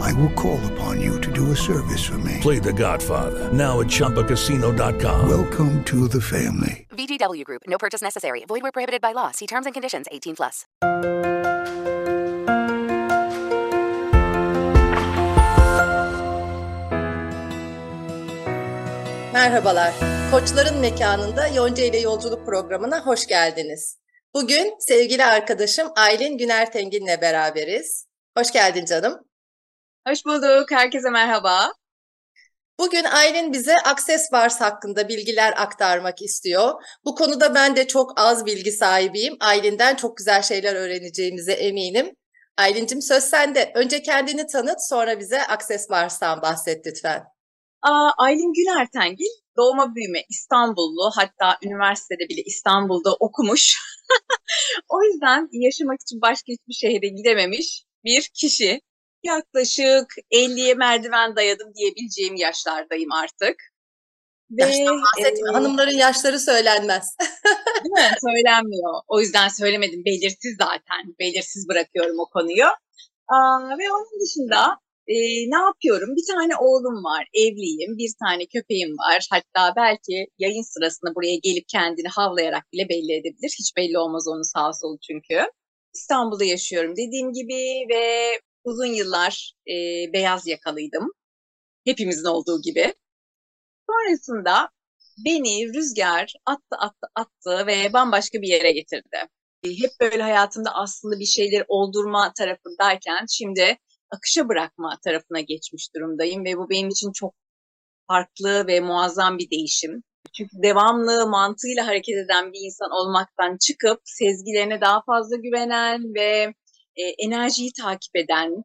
I will call upon you to do a service for me. Play The Godfather now at ChumbaCasino.com. Welcome to the family. VGW Group. No purchase necessary. Void where prohibited by law. See terms and conditions. 18 plus. Merhabalar. Koçların mekanında Yonca ile Yolculuk programına hoş geldiniz. Bugün sevgili arkadaşım Aylin Güner Tengin'le beraberiz. Hoş geldin canım. Hoş bulduk. Herkese merhaba. Bugün Aylin bize Access Bars hakkında bilgiler aktarmak istiyor. Bu konuda ben de çok az bilgi sahibiyim. Aylin'den çok güzel şeyler öğreneceğimize eminim. Aylin'cim söz sende. Önce kendini tanıt sonra bize Access Bars'tan bahset lütfen. Aa, Aylin Güler Tengil, doğma büyüme İstanbullu, hatta üniversitede bile İstanbul'da okumuş. o yüzden yaşamak için başka hiçbir şehre gidememiş bir kişi. Yaklaşık 50'ye merdiven dayadım diyebileceğim yaşlardayım artık. Ve, Yaştan bahsetme. E, Hanımların yaşları söylenmez. değil mi? Söylenmiyor. O yüzden söylemedim. Belirsiz zaten. Belirsiz bırakıyorum o konuyu. Aa, ve onun dışında e, ne yapıyorum? Bir tane oğlum var, evliyim, bir tane köpeğim var. Hatta belki yayın sırasında buraya gelip kendini havlayarak bile belli edebilir. Hiç belli olmaz onun sağ solu çünkü. İstanbul'da yaşıyorum dediğim gibi ve uzun yıllar e, beyaz yakalıydım. Hepimizin olduğu gibi. Sonrasında beni rüzgar attı attı attı ve bambaşka bir yere getirdi. Hep böyle hayatımda aslında bir şeyleri oldurma tarafındayken şimdi akışa bırakma tarafına geçmiş durumdayım ve bu benim için çok farklı ve muazzam bir değişim. Çünkü devamlı mantığıyla hareket eden bir insan olmaktan çıkıp sezgilerine daha fazla güvenen ve e, enerjiyi takip eden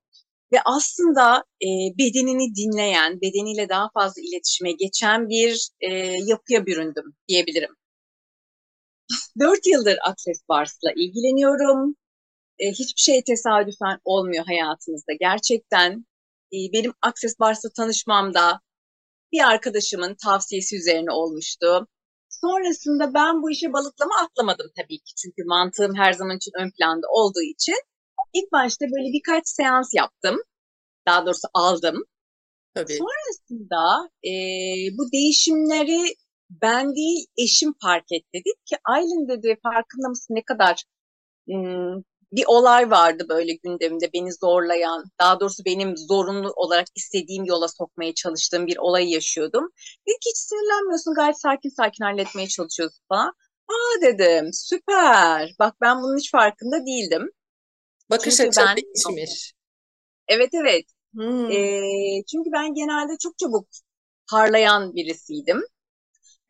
ve aslında e, bedenini dinleyen, bedeniyle daha fazla iletişime geçen bir e, yapıya büründüm diyebilirim. Dört yıldır Access Bars'la ilgileniyorum. E, hiçbir şey tesadüfen olmuyor hayatınızda. Gerçekten e, benim Access Bars'la tanışmamda bir arkadaşımın tavsiyesi üzerine olmuştu. Sonrasında ben bu işe balıklama atlamadım tabii ki. Çünkü mantığım her zaman için ön planda olduğu için. İlk başta böyle birkaç seans yaptım. Daha doğrusu aldım. Tabii. Sonrasında e, bu değişimleri ben değil eşim fark etti. Dedi ki Aylin dedi farkında mısın ne kadar hmm, bir olay vardı böyle gündeminde beni zorlayan, daha doğrusu benim zorunlu olarak istediğim yola sokmaya çalıştığım bir olayı yaşıyordum. Dedi ki hiç sinirlenmiyorsun gayet sakin sakin halletmeye çalışıyorsun falan. Aa dedim süper bak ben bunun hiç farkında değildim. Bakış açın ben, değişmiş. Evet evet. Hmm. E, çünkü ben genelde çok çabuk parlayan birisiydim.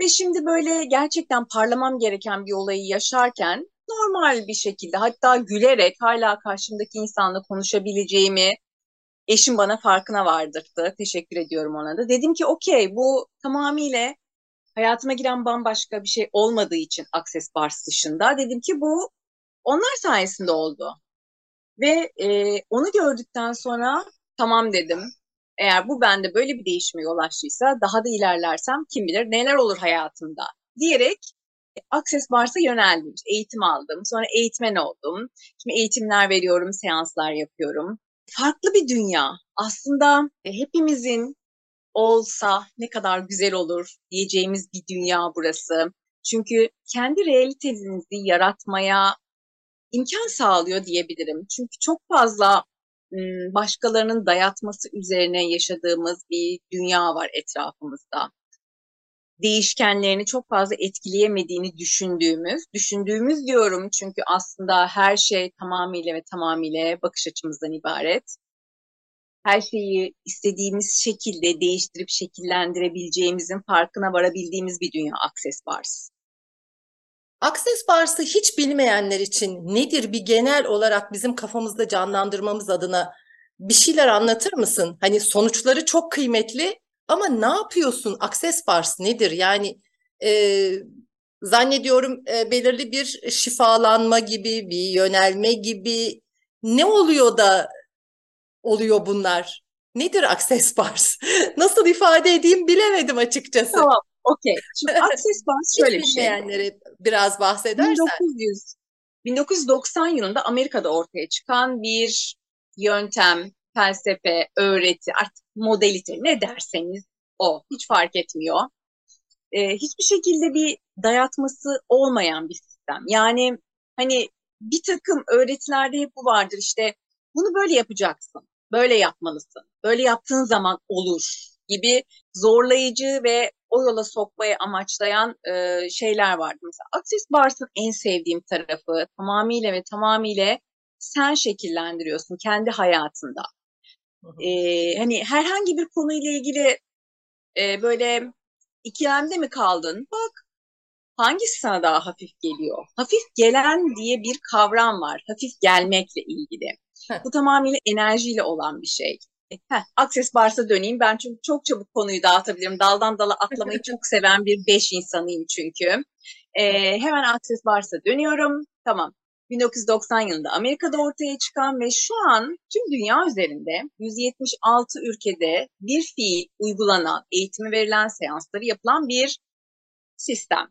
Ve şimdi böyle gerçekten parlamam gereken bir olayı yaşarken normal bir şekilde hatta gülerek hala karşımdaki insanla konuşabileceğimi eşim bana farkına vardırdı. Teşekkür ediyorum ona da. Dedim ki okey bu tamamıyla hayatıma giren bambaşka bir şey olmadığı için Access Bars dışında. Dedim ki bu onlar sayesinde oldu. Ve e, onu gördükten sonra tamam dedim. Eğer bu bende böyle bir değişime yol açtıysa daha da ilerlersem kim bilir neler olur hayatımda diyerek Access Bars'a yöneldim. Eğitim aldım. Sonra eğitmen oldum. Şimdi eğitimler veriyorum, seanslar yapıyorum. Farklı bir dünya. Aslında e, hepimizin olsa ne kadar güzel olur diyeceğimiz bir dünya burası. Çünkü kendi realitenizi yaratmaya imkan sağlıyor diyebilirim. Çünkü çok fazla başkalarının dayatması üzerine yaşadığımız bir dünya var etrafımızda. değişkenlerini çok fazla etkileyemediğini düşündüğümüz, düşündüğümüz diyorum çünkü aslında her şey tamamıyla ve tamamıyla bakış açımızdan ibaret. Her şeyi istediğimiz şekilde değiştirip şekillendirebileceğimizin farkına varabildiğimiz bir dünya Access Bars. Access Bars'ı hiç bilmeyenler için nedir bir genel olarak bizim kafamızda canlandırmamız adına bir şeyler anlatır mısın? Hani sonuçları çok kıymetli ama ne yapıyorsun? Access Bars nedir? Yani e, zannediyorum e, belirli bir şifalanma gibi, bir yönelme gibi ne oluyor da oluyor bunlar? Nedir Access Bars? Nasıl ifade edeyim bilemedim açıkçası. Tamam, okey. Şimdi Access şöyle bir şey. Biraz bahsedersen. 1900, 1990 yılında Amerika'da ortaya çıkan bir yöntem, felsefe, öğreti, artık modalite ne derseniz o. Hiç fark etmiyor. Ee, hiçbir şekilde bir dayatması olmayan bir sistem. Yani hani bir takım öğretilerde hep bu vardır işte bunu böyle yapacaksın, böyle yapmalısın, böyle yaptığın zaman olur gibi zorlayıcı ve o yola sokmaya amaçlayan e, şeyler vardı. Mesela Access Bars'ın en sevdiğim tarafı tamamıyla ve tamamıyla sen şekillendiriyorsun kendi hayatında. Ee, hani herhangi bir konuyla ilgili e, böyle ikilemde mi kaldın? Bak hangisi sana daha hafif geliyor? Hafif gelen diye bir kavram var. Hafif gelmekle ilgili. Bu tamamıyla enerjiyle olan bir şey. Heh, Access Bars'a döneyim. Ben çünkü çok çabuk konuyu dağıtabilirim. Daldan dala atlamayı çok seven bir beş insanıyım çünkü. Ee, hemen Access Bars'a dönüyorum. Tamam. 1990 yılında Amerika'da ortaya çıkan ve şu an tüm dünya üzerinde 176 ülkede bir fiil uygulanan, eğitimi verilen seansları yapılan bir sistem.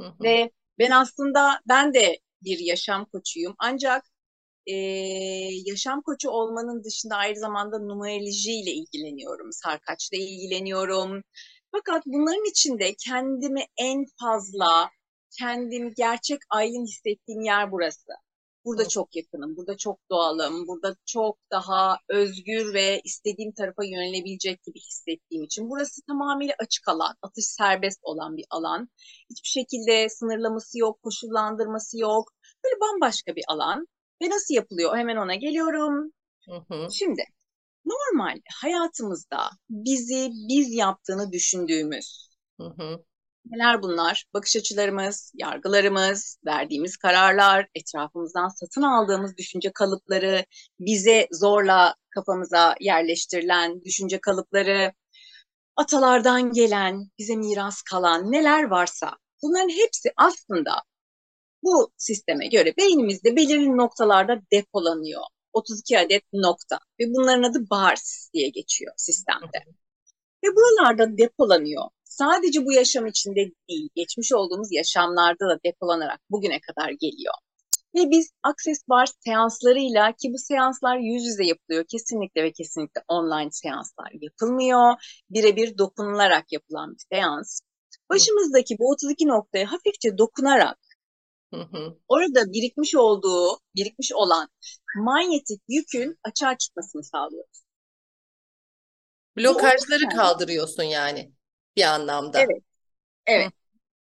Hı hı. Ve ben aslında ben de bir yaşam koçuyum ancak e, yaşam koçu olmanın dışında aynı zamanda numeroloji ile ilgileniyorum, sarkaçla ilgileniyorum. Fakat bunların içinde kendimi en fazla kendimi gerçek Aylin hissettiğim yer burası. Burada çok yakınım, burada çok doğalım, burada çok daha özgür ve istediğim tarafa yönelebilecek gibi hissettiğim için. Burası tamamıyla açık alan, atış serbest olan bir alan. Hiçbir şekilde sınırlaması yok, koşullandırması yok. Böyle bambaşka bir alan. Ve nasıl yapılıyor? Hemen ona geliyorum. Hı hı. Şimdi normal hayatımızda bizi biz yaptığını düşündüğümüz hı hı. Neler bunlar? Bakış açılarımız, yargılarımız, verdiğimiz kararlar, etrafımızdan satın aldığımız düşünce kalıpları, bize zorla kafamıza yerleştirilen düşünce kalıpları, atalardan gelen, bize miras kalan neler varsa bunların hepsi aslında bu sisteme göre beynimizde belirli noktalarda depolanıyor. 32 adet nokta ve bunların adı bars diye geçiyor sistemde. Ve buralarda depolanıyor sadece bu yaşam içinde değil, geçmiş olduğumuz yaşamlarda da depolanarak bugüne kadar geliyor. Ve biz Access Bar seanslarıyla ki bu seanslar yüz yüze yapılıyor. Kesinlikle ve kesinlikle online seanslar yapılmıyor. Birebir dokunularak yapılan bir seans. Başımızdaki bu 32 noktaya hafifçe dokunarak orada birikmiş olduğu, birikmiş olan manyetik yükün açığa çıkmasını sağlıyoruz. Blokajları kaldırıyorsun yani bir anlamda. Evet. Evet. Hı.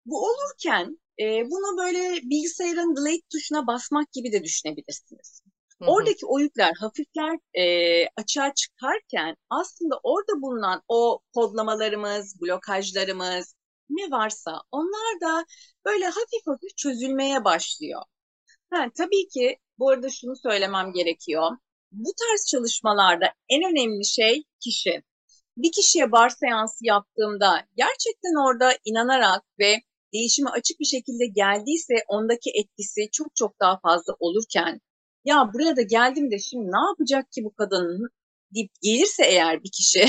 Bu olurken e, bunu böyle bilgisayarın delete tuşuna basmak gibi de düşünebilirsiniz. Hı hı. Oradaki o yükler, hafifler e, açığa çıkarken aslında orada bulunan o kodlamalarımız, blokajlarımız ne varsa onlar da böyle hafif hafif çözülmeye başlıyor. Ha, tabii ki bu arada şunu söylemem gerekiyor. Bu tarz çalışmalarda en önemli şey kişi bir kişiye bar seansı yaptığımda gerçekten orada inanarak ve değişime açık bir şekilde geldiyse ondaki etkisi çok çok daha fazla olurken ya buraya da geldim de şimdi ne yapacak ki bu kadın deyip gelirse eğer bir kişi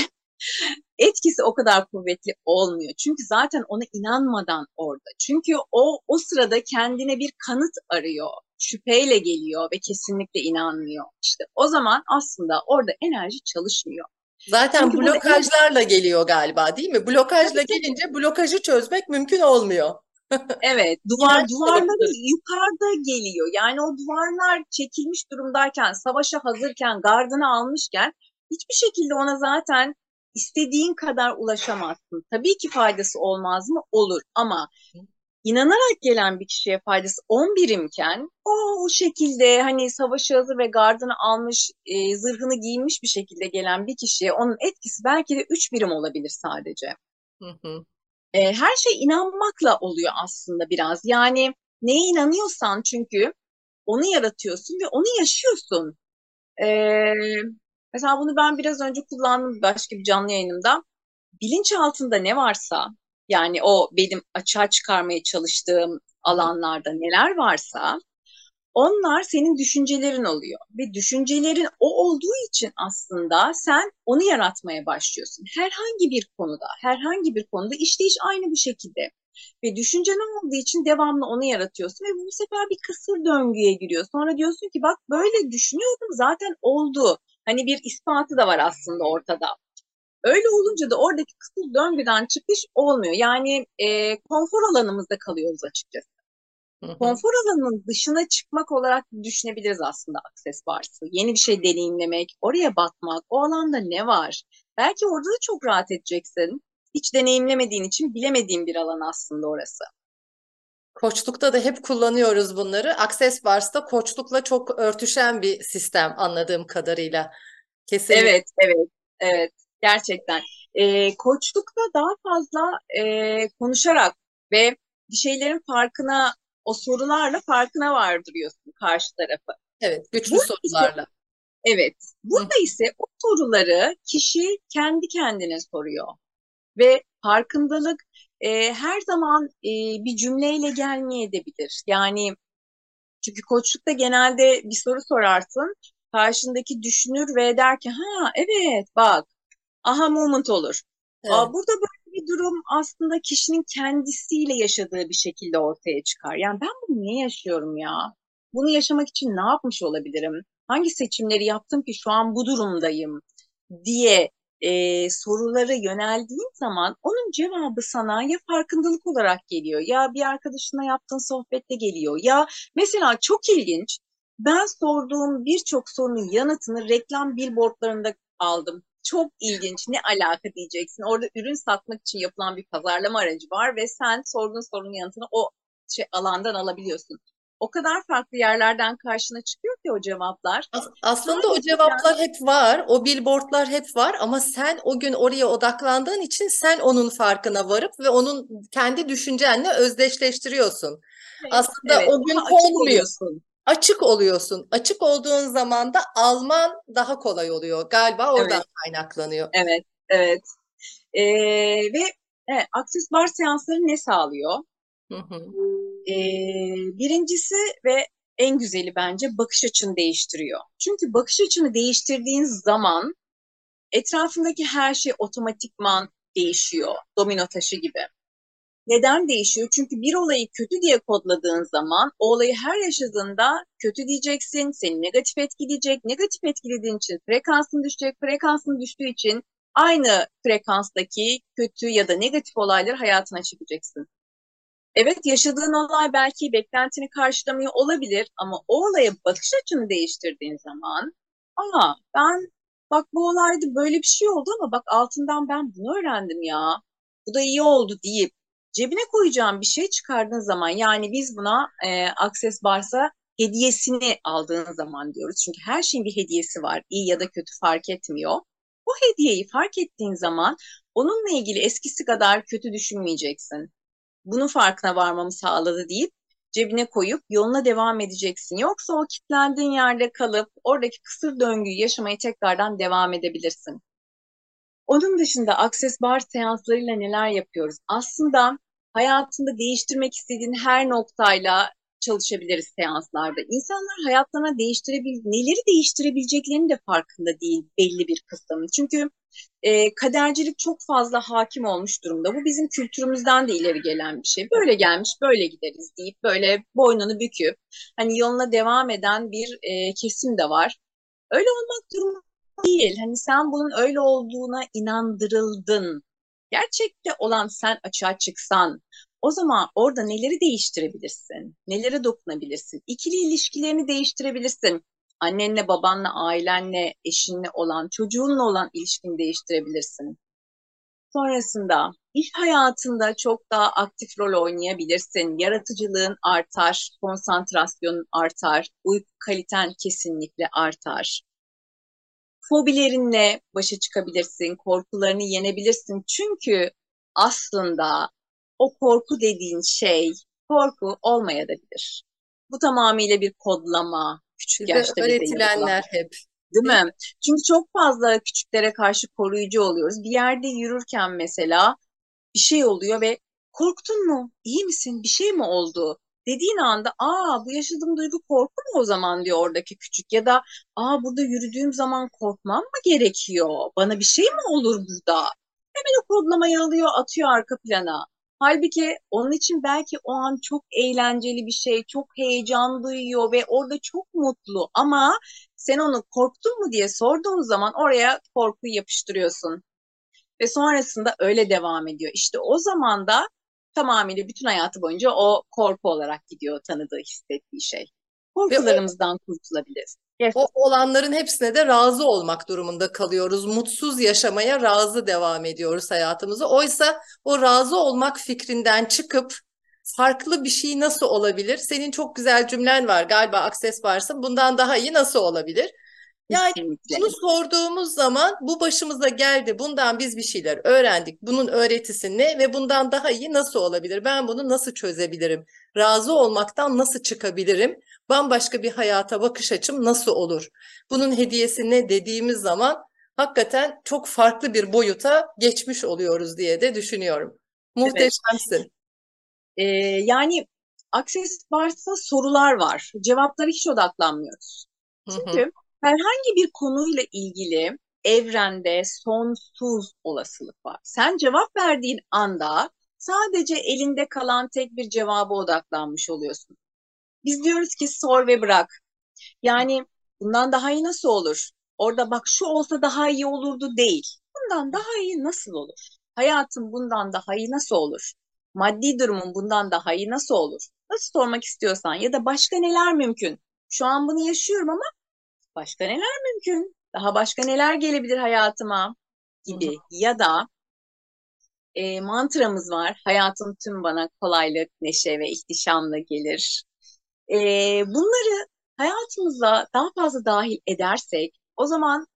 etkisi o kadar kuvvetli olmuyor. Çünkü zaten ona inanmadan orada. Çünkü o o sırada kendine bir kanıt arıyor. Şüpheyle geliyor ve kesinlikle inanmıyor. İşte o zaman aslında orada enerji çalışmıyor. Zaten Çünkü blokajlarla en... geliyor galiba değil mi? Blokajla tabii, gelince tabii. blokajı çözmek mümkün olmuyor. evet, duvar duvarları yukarıda geliyor. Yani o duvarlar çekilmiş durumdayken, savaşa hazırken, gardını almışken hiçbir şekilde ona zaten istediğin kadar ulaşamazsın. Tabii ki faydası olmaz mı? Olur ama inanarak gelen bir kişiye faydası 10 birimken o, o şekilde hani savaş ağzı ve gardını almış, e, zırhını giymiş bir şekilde gelen bir kişiye onun etkisi belki de 3 birim olabilir sadece. Hı hı. E, her şey inanmakla oluyor aslında biraz. Yani neye inanıyorsan çünkü onu yaratıyorsun ve onu yaşıyorsun. E, mesela bunu ben biraz önce kullandım başka bir canlı yayınımda. Bilinç altında ne varsa yani o benim açığa çıkarmaya çalıştığım alanlarda neler varsa onlar senin düşüncelerin oluyor. Ve düşüncelerin o olduğu için aslında sen onu yaratmaya başlıyorsun. Herhangi bir konuda, herhangi bir konuda işte iş aynı bir şekilde. Ve düşüncen olduğu için devamlı onu yaratıyorsun ve bu sefer bir kısır döngüye giriyor. Sonra diyorsun ki bak böyle düşünüyordum zaten oldu. Hani bir ispatı da var aslında ortada. Öyle olunca da oradaki kısır döngüden çıkış olmuyor. Yani e, konfor alanımızda kalıyoruz açıkçası. Konfor alanının dışına çıkmak olarak düşünebiliriz aslında Access Bars'ı. Yeni bir şey deneyimlemek, oraya bakmak, o alanda ne var? Belki orada da çok rahat edeceksin. Hiç deneyimlemediğin için bilemediğin bir alan aslında orası. Koçlukta da hep kullanıyoruz bunları. Access Bars'ta koçlukla çok örtüşen bir sistem anladığım kadarıyla. Kesinlikle. Evet, evet, evet. Gerçekten. E, koçlukta daha fazla e, konuşarak ve bir şeylerin farkına, o sorularla farkına vardırıyorsun karşı tarafı. Evet, güçlü Bu sorularla. Evet. Burada ise o soruları kişi kendi kendine soruyor. Ve farkındalık e, her zaman e, bir cümleyle gelmeyebilir. Yani çünkü koçlukta genelde bir soru sorarsın, karşındaki düşünür ve der ki ha evet bak aha moment olur. Evet. Aa, burada böyle bir durum aslında kişinin kendisiyle yaşadığı bir şekilde ortaya çıkar. Yani ben bunu niye yaşıyorum ya? Bunu yaşamak için ne yapmış olabilirim? Hangi seçimleri yaptım ki şu an bu durumdayım diye e, soruları yöneldiğin zaman onun cevabı sana ya farkındalık olarak geliyor ya bir arkadaşına yaptığın sohbette geliyor ya mesela çok ilginç ben sorduğum birçok sorunun yanıtını reklam billboardlarında aldım. Çok ilginç ne alaka diyeceksin. Orada ürün satmak için yapılan bir pazarlama aracı var ve sen sorduğun sorunun yanıtını o şey, alandan alabiliyorsun. O kadar farklı yerlerden karşına çıkıyor ki o cevaplar. As- Aslında o cevaplar hep var, o billboardlar hep var ama sen o gün oraya odaklandığın için sen onun farkına varıp ve onun kendi düşüncenle özdeşleştiriyorsun. Aslında Evet, o gün daha açık konmuyor. oluyorsun. Açık oluyorsun. Açık olduğun zaman da alman daha kolay oluyor. Galiba oradan Evet. kaynaklanıyor. Evet, evet. Ee, ve evet, Access Bar seansları ne sağlıyor? Hı hı. Ee, birincisi ve en güzeli bence bakış açını değiştiriyor. Çünkü bakış açını değiştirdiğin zaman etrafındaki her şey otomatikman değişiyor. Domino taşı gibi. Neden değişiyor? Çünkü bir olayı kötü diye kodladığın zaman o olayı her yaşadığında kötü diyeceksin, seni negatif etkileyecek. Negatif etkilediğin için frekansın düşecek. Frekansın düştüğü için aynı frekanstaki kötü ya da negatif olayları hayatına çekeceksin. Evet yaşadığın olay belki beklentini karşılamıyor olabilir ama o olaya bakış açını değiştirdiğin zaman aa ben bak bu olayda böyle bir şey oldu ama bak altından ben bunu öğrendim ya. Bu da iyi oldu deyip cebine koyacağın bir şey çıkardığın zaman yani biz buna e, Access Bars'a hediyesini aldığın zaman diyoruz. Çünkü her şeyin bir hediyesi var. iyi ya da kötü fark etmiyor. O hediyeyi fark ettiğin zaman onunla ilgili eskisi kadar kötü düşünmeyeceksin. Bunun farkına varmamı sağladı deyip cebine koyup yoluna devam edeceksin. Yoksa o kilitlendiğin yerde kalıp oradaki kısır döngüyü yaşamaya tekrardan devam edebilirsin. Onun dışında Access Bar seanslarıyla neler yapıyoruz? Aslında hayatında değiştirmek istediğin her noktayla çalışabiliriz seanslarda. İnsanlar hayatlarına değiştirebil neleri değiştirebileceklerinin de farkında değil belli bir kısmı. Çünkü e, kadercilik çok fazla hakim olmuş durumda. Bu bizim kültürümüzden de ileri gelen bir şey. Böyle gelmiş, böyle gideriz deyip böyle boynunu büküp hani yoluna devam eden bir e, kesim de var. Öyle olmak durumunda değil. Hani sen bunun öyle olduğuna inandırıldın. Gerçekte olan sen açığa çıksan, o zaman orada neleri değiştirebilirsin? Nelere dokunabilirsin? İkili ilişkilerini değiştirebilirsin. Annenle, babanla, ailenle, eşinle olan, çocuğunla olan ilişkini değiştirebilirsin. Sonrasında iş hayatında çok daha aktif rol oynayabilirsin. Yaratıcılığın artar, konsantrasyonun artar, uyku kaliten kesinlikle artar. Fobilerinle başa çıkabilirsin, korkularını yenebilirsin. Çünkü aslında o korku dediğin şey korku olmayabilir. Bu tamamıyla bir kodlama, küçük Bize yaşta öğretilenler hep. Değil mi? Çünkü çok fazla küçüklere karşı koruyucu oluyoruz. Bir yerde yürürken mesela bir şey oluyor ve korktun mu? İyi misin? Bir şey mi oldu? Dediğin anda aa bu yaşadığım duygu korku mu o zaman diyor oradaki küçük ya da aa burada yürüdüğüm zaman korkmam mı gerekiyor? Bana bir şey mi olur burada? Hemen o kodlamayı alıyor atıyor arka plana. Halbuki onun için belki o an çok eğlenceli bir şey, çok heyecan duyuyor ve orada çok mutlu ama sen onu korktun mu diye sorduğun zaman oraya korkuyu yapıştırıyorsun. Ve sonrasında öyle devam ediyor. İşte o zaman da tamamıyla bütün hayatı boyunca o korku olarak gidiyor tanıdığı, hissettiği şey. Korkularımızdan kurtulabiliriz. Yes. O olanların hepsine de razı olmak durumunda kalıyoruz. Mutsuz yaşamaya razı devam ediyoruz hayatımızı. Oysa o razı olmak fikrinden çıkıp farklı bir şey nasıl olabilir? Senin çok güzel cümlen var galiba Akses varsın. Bundan daha iyi nasıl olabilir? Yani Kesinlikle. bunu sorduğumuz zaman bu başımıza geldi. Bundan biz bir şeyler öğrendik. Bunun öğretisi ne ve bundan daha iyi nasıl olabilir? Ben bunu nasıl çözebilirim? Razı olmaktan nasıl çıkabilirim? Bambaşka bir hayata bakış açım nasıl olur? Bunun hediyesi ne dediğimiz zaman hakikaten çok farklı bir boyuta geçmiş oluyoruz diye de düşünüyorum. Muhteşemsin. Ee, yani Access varsa sorular var. Cevaplara hiç odaklanmıyoruz. Hı hı. Çünkü herhangi bir konuyla ilgili evrende sonsuz olasılık var. Sen cevap verdiğin anda sadece elinde kalan tek bir cevaba odaklanmış oluyorsun. Biz diyoruz ki sor ve bırak. Yani bundan daha iyi nasıl olur? Orada bak şu olsa daha iyi olurdu değil. Bundan daha iyi nasıl olur? Hayatım bundan daha iyi nasıl olur? Maddi durumun bundan daha iyi nasıl olur? Nasıl sormak istiyorsan ya da başka neler mümkün? Şu an bunu yaşıyorum ama başka neler mümkün? Daha başka neler gelebilir hayatıma gibi ya da e, mantramız var. Hayatım tüm bana kolaylık, neşe ve ihtişamla gelir. E, bunları hayatımıza daha fazla dahil edersek o zaman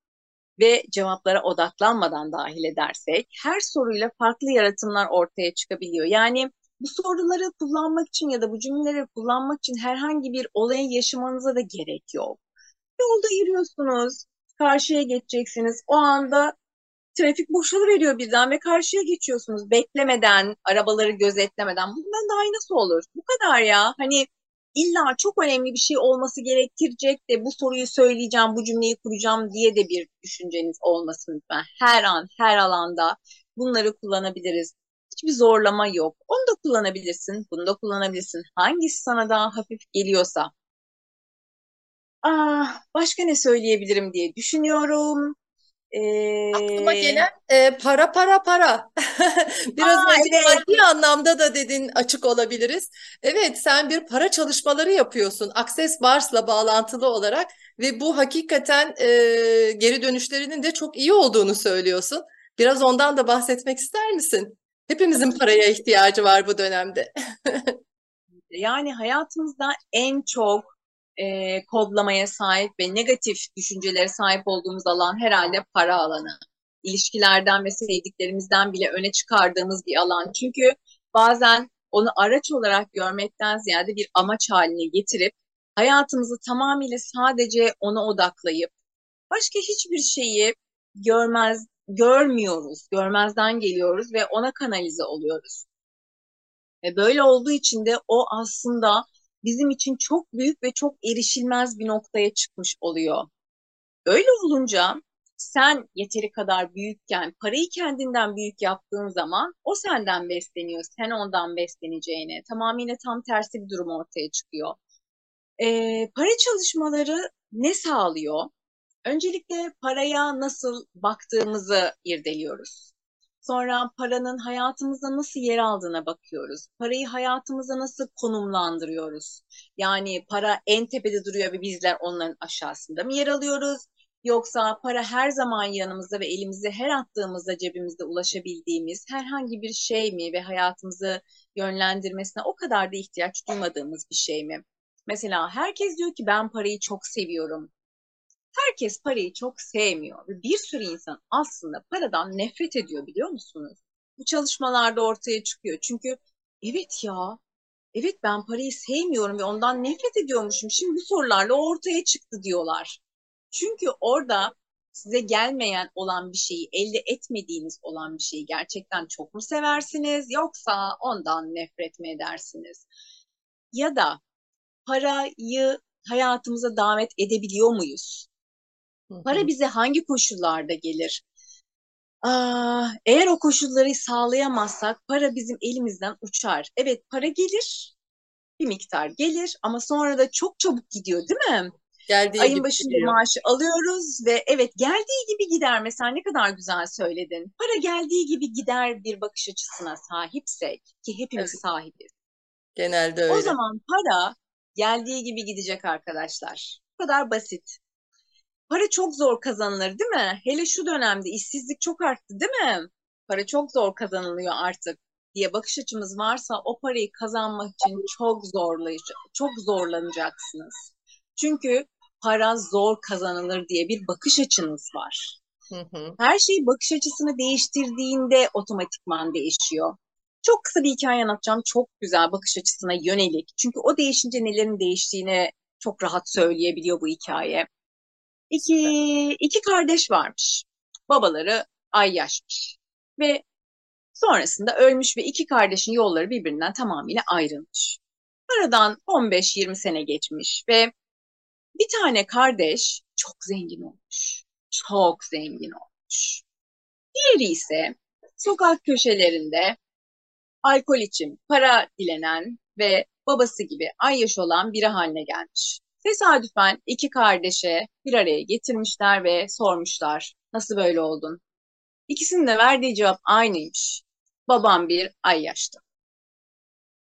ve cevaplara odaklanmadan dahil edersek her soruyla farklı yaratımlar ortaya çıkabiliyor. Yani bu soruları kullanmak için ya da bu cümleleri kullanmak için herhangi bir olayı yaşamanıza da gerek yok. Yolda yürüyorsunuz, karşıya geçeceksiniz. O anda trafik boşalıveriyor birden ve karşıya geçiyorsunuz. Beklemeden, arabaları gözetlemeden. Bundan daha iyi nasıl olur? Bu kadar ya. Hani illa çok önemli bir şey olması gerektirecek de bu soruyu söyleyeceğim, bu cümleyi kuracağım diye de bir düşünceniz olmasın lütfen. Her an, her alanda bunları kullanabiliriz. Hiçbir zorlama yok. Onu da kullanabilirsin, bunu da kullanabilirsin. Hangisi sana daha hafif geliyorsa. Ah, başka ne söyleyebilirim diye düşünüyorum. Ee, Aklıma gelen e, para para para. Biraz Aa, önce evet. maddi anlamda da dedin açık olabiliriz. Evet sen bir para çalışmaları yapıyorsun Access Bars'la bağlantılı olarak ve bu hakikaten e, geri dönüşlerinin de çok iyi olduğunu söylüyorsun. Biraz ondan da bahsetmek ister misin? Hepimizin paraya ihtiyacı var bu dönemde. Yani hayatımızda en çok e, kodlamaya sahip ve negatif düşüncelere sahip olduğumuz alan herhalde para alanı. İlişkilerden ve sevdiklerimizden bile öne çıkardığımız bir alan. Çünkü bazen onu araç olarak görmekten ziyade bir amaç haline getirip hayatımızı tamamıyla sadece ona odaklayıp başka hiçbir şeyi görmez görmüyoruz, görmezden geliyoruz ve ona kanalize oluyoruz. Ve böyle olduğu için de o aslında bizim için çok büyük ve çok erişilmez bir noktaya çıkmış oluyor. Öyle olunca sen yeteri kadar büyükken, parayı kendinden büyük yaptığın zaman o senden besleniyor, sen ondan besleneceğine. Tamamıyla tam tersi bir durum ortaya çıkıyor. Ee, para çalışmaları ne sağlıyor? Öncelikle paraya nasıl baktığımızı irdeliyoruz. Sonra paranın hayatımızda nasıl yer aldığına bakıyoruz. Parayı hayatımıza nasıl konumlandırıyoruz? Yani para en tepede duruyor ve bizler onların aşağısında mı yer alıyoruz? Yoksa para her zaman yanımızda ve elimizi her attığımızda cebimizde ulaşabildiğimiz herhangi bir şey mi ve hayatımızı yönlendirmesine o kadar da ihtiyaç duymadığımız bir şey mi? Mesela herkes diyor ki ben parayı çok seviyorum. Herkes parayı çok sevmiyor ve bir sürü insan aslında paradan nefret ediyor biliyor musunuz? Bu çalışmalarda ortaya çıkıyor. Çünkü evet ya, evet ben parayı sevmiyorum ve ondan nefret ediyormuşum. Şimdi bu sorularla ortaya çıktı diyorlar. Çünkü orada size gelmeyen olan bir şeyi, elde etmediğiniz olan bir şeyi gerçekten çok mu seversiniz yoksa ondan nefret mi edersiniz? Ya da parayı hayatımıza davet edebiliyor muyuz? Para bize hangi koşullarda gelir? Aa, eğer o koşulları sağlayamazsak para bizim elimizden uçar. Evet para gelir, bir miktar gelir ama sonra da çok çabuk gidiyor değil mi? Geldiği Ayın gibi başında gidiyor. maaşı alıyoruz ve evet geldiği gibi gider. Mesela ne kadar güzel söyledin. Para geldiği gibi gider bir bakış açısına sahipsek ki hepimiz Evet. sahibiz. Genelde öyle. O zaman para geldiği gibi gidecek arkadaşlar. Bu kadar basit. Para çok zor kazanılır değil mi? Hele şu dönemde işsizlik çok arttı değil mi? Para çok zor kazanılıyor artık diye bakış açımız varsa o parayı kazanmak için çok zorlayıcı, çok zorlanacaksınız. Çünkü para zor kazanılır diye bir bakış açınız var. Hı hı. Her şey bakış açısını değiştirdiğinde otomatikman değişiyor. Çok kısa bir hikaye anlatacağım. Çok güzel bakış açısına yönelik. Çünkü o değişince nelerin değiştiğini çok rahat söyleyebiliyor bu hikaye. İki, iki kardeş varmış. Babaları ay yaşmış. Ve sonrasında ölmüş ve iki kardeşin yolları birbirinden tamamıyla ayrılmış. Aradan 15-20 sene geçmiş ve bir tane kardeş çok zengin olmuş. Çok zengin olmuş. Diğeri ise sokak köşelerinde alkol için para dilenen ve babası gibi ayyaş olan biri haline gelmiş. Tesadüfen iki kardeşe bir araya getirmişler ve sormuşlar nasıl böyle oldun? İkisinin de verdiği cevap aynıymış. Babam bir ayyaştı.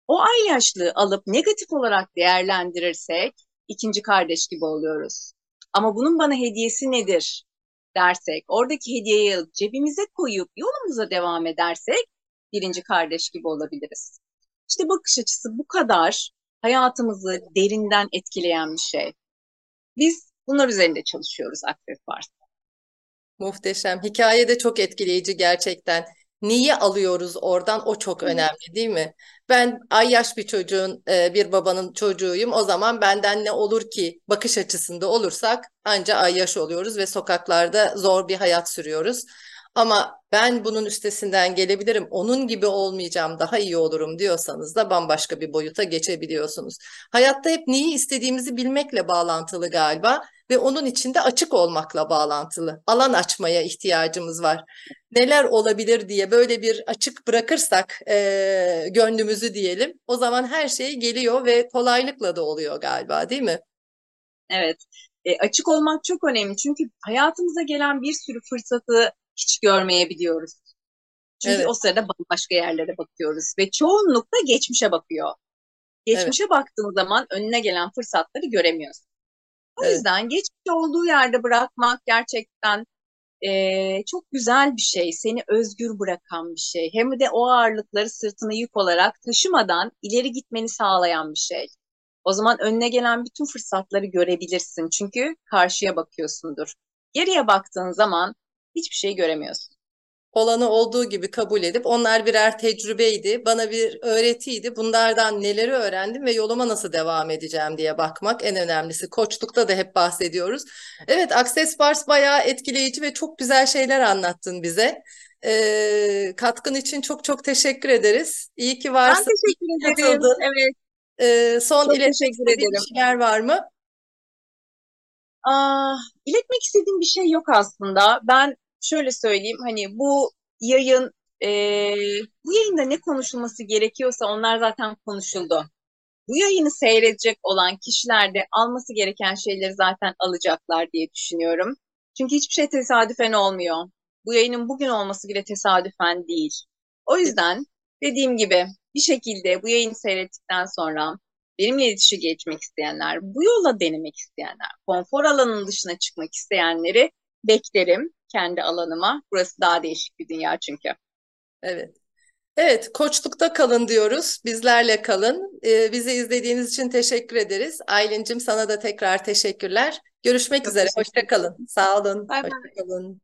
O ayyaşlığı alıp negatif olarak değerlendirirsek ikinci kardeş gibi oluyoruz. Ama bunun bana hediyesi nedir dersek, oradaki hediyeyi alıp cebimize koyup yolumuza devam edersek birinci kardeş gibi olabiliriz. İşte bakış açısı bu kadar hayatımızı derinden etkileyen bir şey. Biz bunlar üzerinde çalışıyoruz Aktif Varsa. Muhteşem. Hikaye de çok etkileyici gerçekten. Neyi alıyoruz oradan o çok önemli değil mi? Ben ayyaş bir çocuğun, e, bir babanın çocuğuyum. O zaman benden ne olur ki bakış açısında olursak anca ayyaş oluyoruz ve sokaklarda zor bir hayat sürüyoruz. Ama ben bunun üstesinden gelebilirim, onun gibi olmayacağım, daha iyi olurum diyorsanız da bambaşka bir boyuta geçebiliyorsunuz. Hayatta hep neyi istediğimizi bilmekle bağlantılı galiba ve onun içinde açık olmakla bağlantılı. Alan açmaya ihtiyacımız var. Neler olabilir diye böyle bir açık bırakırsak e, gönlümüzü diyelim, o zaman her şey geliyor ve kolaylıkla da oluyor galiba, değil mi? Evet, e, açık olmak çok önemli çünkü hayatımıza gelen bir sürü fırsatı hiç görmeyebiliyoruz. Çünkü Evet. o sırada bambaşka yerlere bakıyoruz ve çoğunlukla geçmişe bakıyor. Geçmişe baktığın zaman önüne gelen fırsatları göremiyorsun. O Evet. yüzden geçmiş olduğu yerde bırakmak gerçekten eee, çok güzel bir şey. Seni özgür bırakan bir şey. Hem de o ağırlıkları sırtına yük olarak taşımadan ileri gitmeni sağlayan bir şey. O zaman önüne gelen bütün fırsatları görebilirsin. Çünkü karşıya bakıyorsundur. Geriye baktığın zaman hiçbir şey göremiyorsun. olanı olduğu gibi kabul edip onlar birer tecrübeydi, bana bir öğretiydi. Bunlardan neleri öğrendim ve yoluma nasıl devam edeceğim diye bakmak en önemlisi. Koçlukta da hep bahsediyoruz. Evet, Access Bars bayağı etkileyici ve çok güzel şeyler anlattın bize. Ee, katkın için çok çok teşekkür ederiz. İyi ki Ben varsın. teşekkür ederim. katıldın. Evet, Ee, son çok iletmek istediğin bir şeyler var mı? Aa, iletmek istediğim bir şey yok aslında. Ben şöyle söyleyeyim, hani bu yayın, eee, bu yayında ne konuşulması gerekiyorsa onlar zaten konuşuldu. Bu yayını seyredecek olan kişiler de alması gereken şeyleri zaten alacaklar diye düşünüyorum. Çünkü hiçbir şey tesadüfen olmuyor. Bu yayının bugün olması bile tesadüfen değil. O yüzden dediğim gibi bir şekilde bu yayını seyrettikten sonra benimle iletişime geçmek isteyenler, bu yola denemek isteyenler, konfor alanının dışına çıkmak isteyenleri beklerim kendi alanıma. Burası daha değişik bir dünya çünkü. Evet. Evet, koçlukta kalın diyoruz. Bizlerle kalın. Ee, bizi izlediğiniz için teşekkür ederiz. Aylin'cim sana da tekrar teşekkürler. Görüşmek Çok üzere. Hoşça kalın. Sağ olun. Bay. Hoşça kalın.